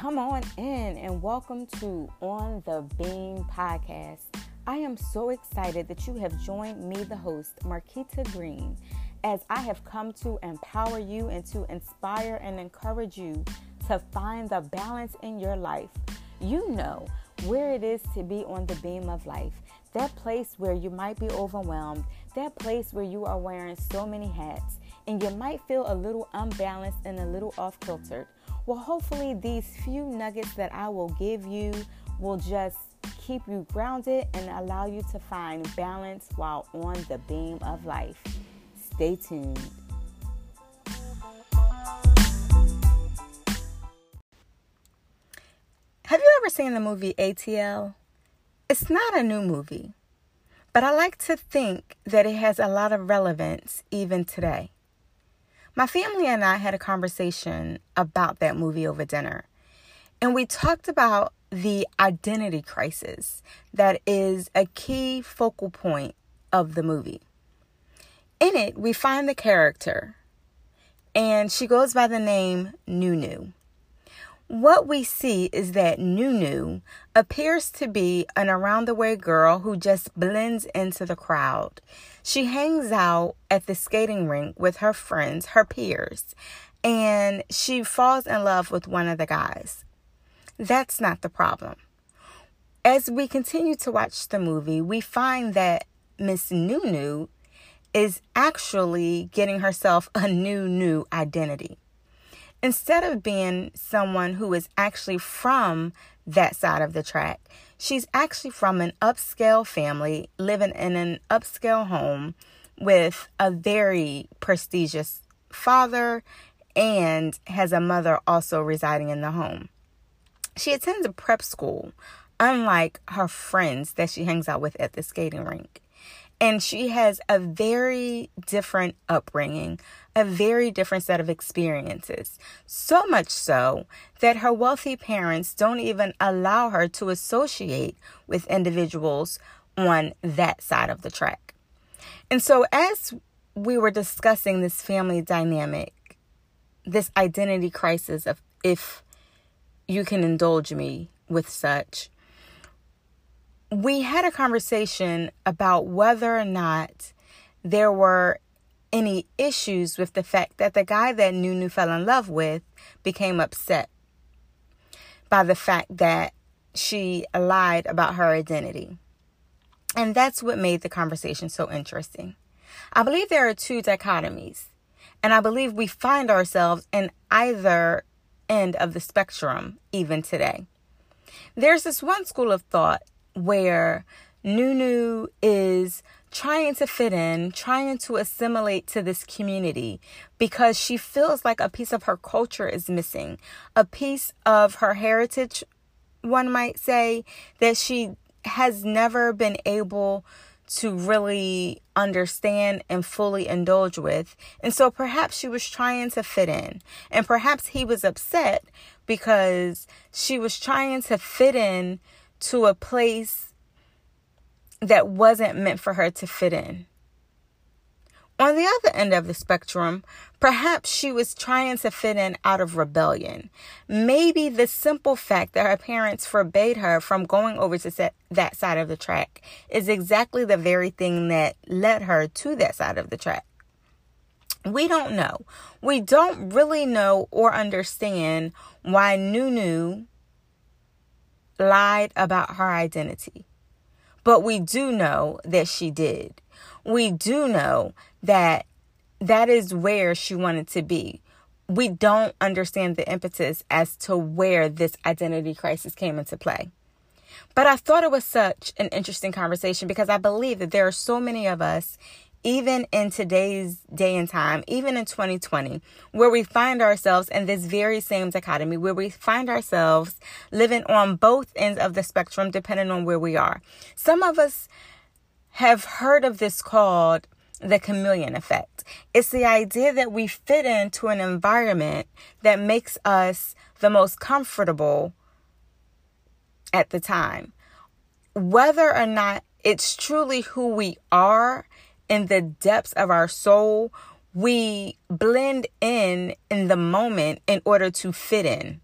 Come on in and welcome to On the Beam podcast. I am so excited that you have joined me, the host, Marquita Green, as I have come to empower you and to inspire and encourage you to find the balance in your life. You know where it is to be on the beam of life, that place where you might be overwhelmed, that place where you are wearing so many hats, and you might feel a little unbalanced and a little off kiltered. Well, hopefully, these few nuggets that I will give you will just keep you grounded and allow you to find balance while on the beam of life. Stay tuned. Have you ever seen the movie ATL? It's not a new movie, but I like to think that it has a lot of relevance even today. My family and I had a conversation about that movie over dinner. And we talked about the identity crisis that is a key focal point of the movie. In it, we find the character, and she goes by the name New-New. What we see is that New-New appears to be an around the way girl who just blends into the crowd. She hangs out at the skating rink with her friends, her peers, and she falls in love with one of the guys. That's not the problem. As we continue to watch the movie, we find that Miss New-New is actually getting herself a new, new identity. Instead of being someone who is actually from that side of the track, She's actually from an upscale family living in an upscale home with a very prestigious father and has a mother also residing in the home. She attends a prep school, unlike her friends that she hangs out with at the skating rink. And she has a very different upbringing, a very different set of experiences. So much so that her wealthy parents don't even allow her to associate with individuals on that side of the track. And so, as we were discussing this family dynamic, this identity crisis of if you can indulge me with such, we had a conversation about whether or not there were any issues with the fact that the guy that New-New fell in love with became upset by the fact that she lied about her identity. And that's what made the conversation so interesting. I believe there are two dichotomies, and I believe we find ourselves in either end of the spectrum even today. There's this one school of thought where New-New is trying to fit in, trying to assimilate to this community because she feels like a piece of her culture is missing, a piece of her heritage, one might say, that she has never been able to really understand and fully indulge with. And so perhaps she was trying to fit in. And perhaps he was upset because she was trying to fit in to a place that wasn't meant for her to fit in. On the other end of the spectrum, perhaps she was trying to fit in out of rebellion. Maybe the simple fact that her parents forbade her from going over to that side of the track is exactly the very thing that led her to that side of the track. We don't know. We don't really know or understand why New-New lied about her identity. But we do know that she did. We do know that that is where she wanted to be. We don't understand the impetus as to where this identity crisis came into play. But I thought it was such an interesting conversation because I believe that there are so many of us even in today's day and time, even in 2020, where we find ourselves in this very same dichotomy, where we find ourselves living on both ends of the spectrum, depending on where we are. Some of us have heard of this called the chameleon effect. It's the idea that we fit into an environment that makes us the most comfortable at the time. Whether or not it's truly who we are in the depths of our soul, we blend in in the moment in order to fit in.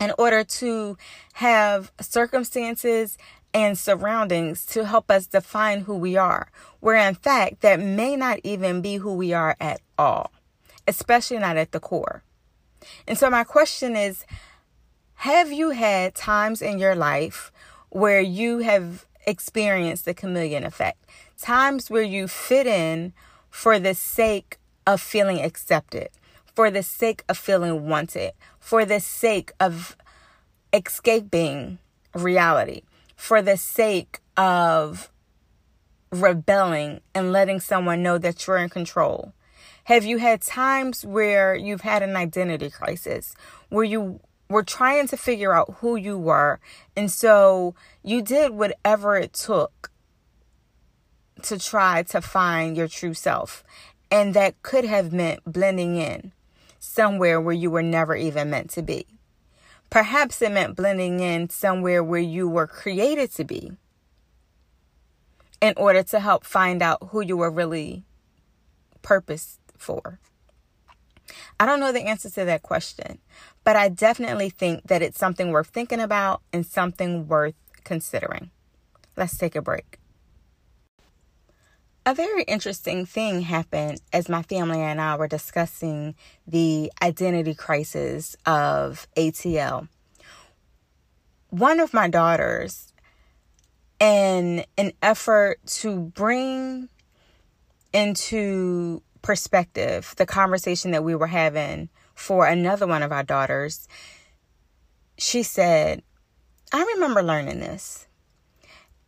in order to have circumstances and surroundings to help us define who we are, where in fact that may not even be who we are at all, especially not at the core. And so, my question is Have you had times in your life where you have experienced the chameleon effect? Times where you fit in for the sake of feeling accepted, for the sake of feeling wanted, for the sake of escaping reality, for the sake of rebelling and letting someone know that you're in control? Have you had times where you've had an identity crisis, where you were trying to figure out who you were, and so you did whatever it took to try to find your true self? And that could have meant blending in somewhere where you were never even meant to be. Perhaps it meant blending in somewhere where you were created to be in order to help find out who you were really purposed for. I don't know the answer to that question, but I definitely think that it's something worth thinking about and something worth considering. Let's take a break. A very interesting thing happened as my family and I were discussing the identity crisis of ATL. One of my daughters, in an effort to bring into perspective the conversation that we were having for another one of our daughters, she said, I remember learning this.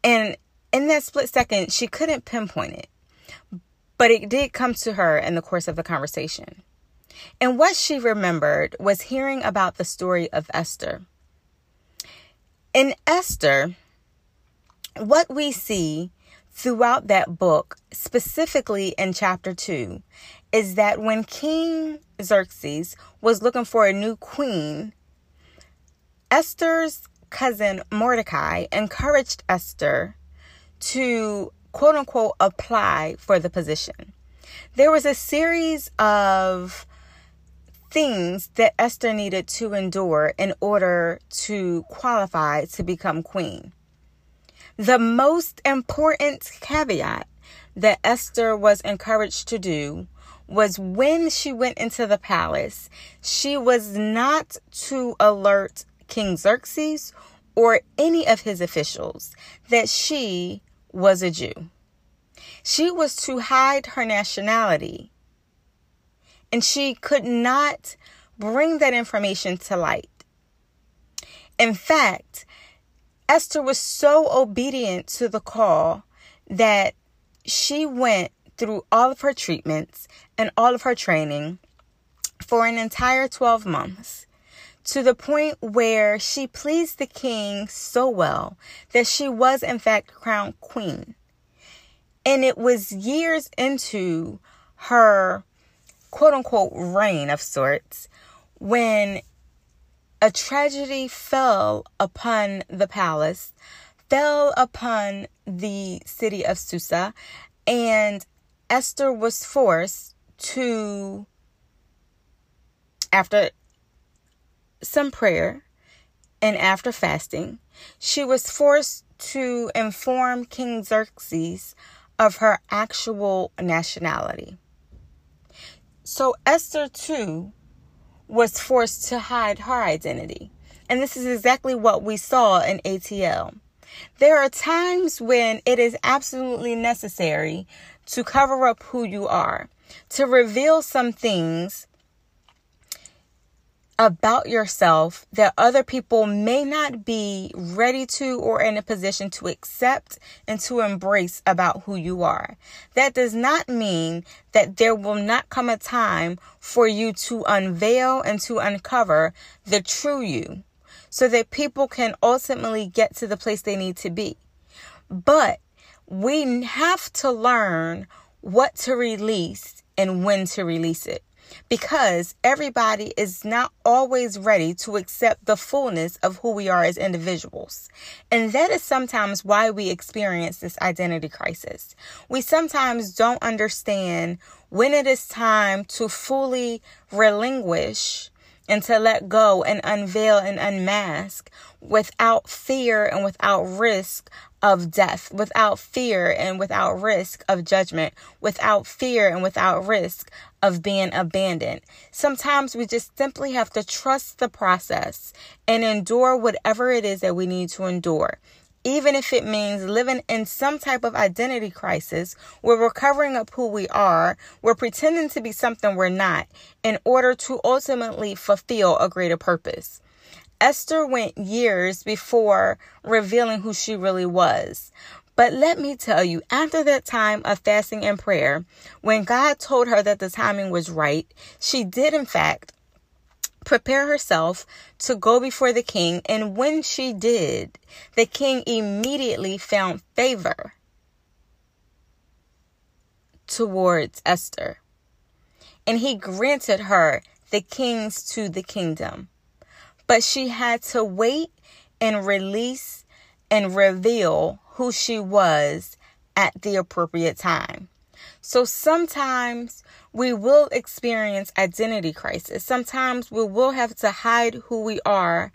And in that split second, she couldn't pinpoint it, but it did come to her in the course of the conversation. And what she remembered was hearing about the story of Esther. In Esther, what we see throughout that book, specifically in chapter 2, is that when King Xerxes was looking for a new queen, Esther's cousin Mordecai encouraged Esther to quote unquote apply for the position. There was a series of things that Esther needed to endure in order to qualify to become queen. The most important caveat that Esther was encouraged to do was when she went into the palace, she was not to alert King Xerxes or any of his officials that she was a Jew. She was to hide her nationality, and she could not bring that information to light. In fact, Esther was so obedient to the call that she went through all of her treatments and all of her training for an entire 12 months to the point where she pleased the king so well that she was, in fact, crowned queen. And it was years into her quote unquote reign of sorts when a tragedy fell upon the palace, fell upon the city of Susa, and Esther was forced to, after some prayer and after fasting, she was forced to inform King Xerxes of her actual nationality. So Esther, too, was forced to hide her identity. And this is exactly what we saw in ATL. There are times when it is absolutely necessary to cover up who you are, to reveal some things about yourself that other people may not be ready to or in a position to accept and to embrace about who you are. That does not mean that there will not come a time for you to unveil and to uncover the true you so that people can ultimately get to the place they need to be. But we have to learn what to release and when to release it because everybody is not always ready to accept the fullness of who we are as individuals. And that is sometimes why we experience this identity crisis. We sometimes don't understand when it is time to fully relinquish and to let go and unveil and unmask without fear and without risk of death, without fear and without risk of judgment, without fear and without risk of being abandoned. Sometimes we just simply have to trust the process and endure whatever it is that we need to endure even if it means living in some type of identity crisis where we're covering up who we are, we're pretending to be something we're not in order to ultimately fulfill a greater purpose. Esther went years before revealing who she really was. But let me tell you, after that time of fasting and prayer, when God told her that the timing was right, she did, in fact, prepare herself to go before the king. And when she did, the king immediately found favor towards Esther. And he granted her the kings to the kingdom. But she had to wait and release and reveal who she was at the appropriate time. So sometimes we will experience identity crisis. Sometimes we will have to hide who we are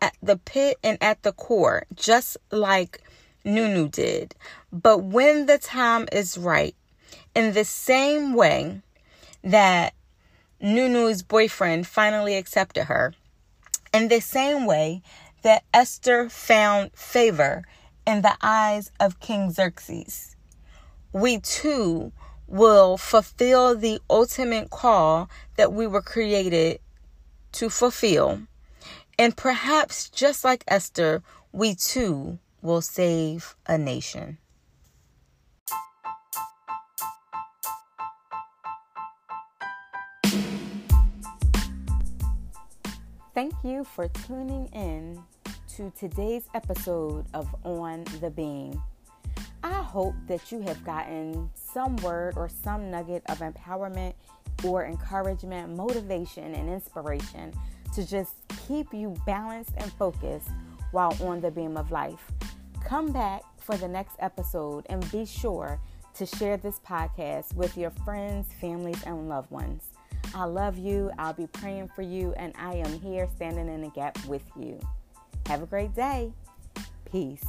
at the pit and at the core, just like New-New did. But when the time is right, in the same way that New-New's boyfriend finally accepted her, in the same way that Esther found favor in the eyes of King Xerxes, we too will fulfill the ultimate call that we were created to fulfill. And perhaps, just like Esther, we too will save a nation. Thank you for tuning in to today's episode of On the Beam. I hope that you have gotten some word or some nugget of empowerment or encouragement, motivation, and inspiration to just keep you balanced and focused while on the beam of life. Come back for the next episode and be sure to share this podcast with your friends, families, and loved ones. I love you. I'll be praying for you, and I am here standing in the gap with you. Have a great day. Peace.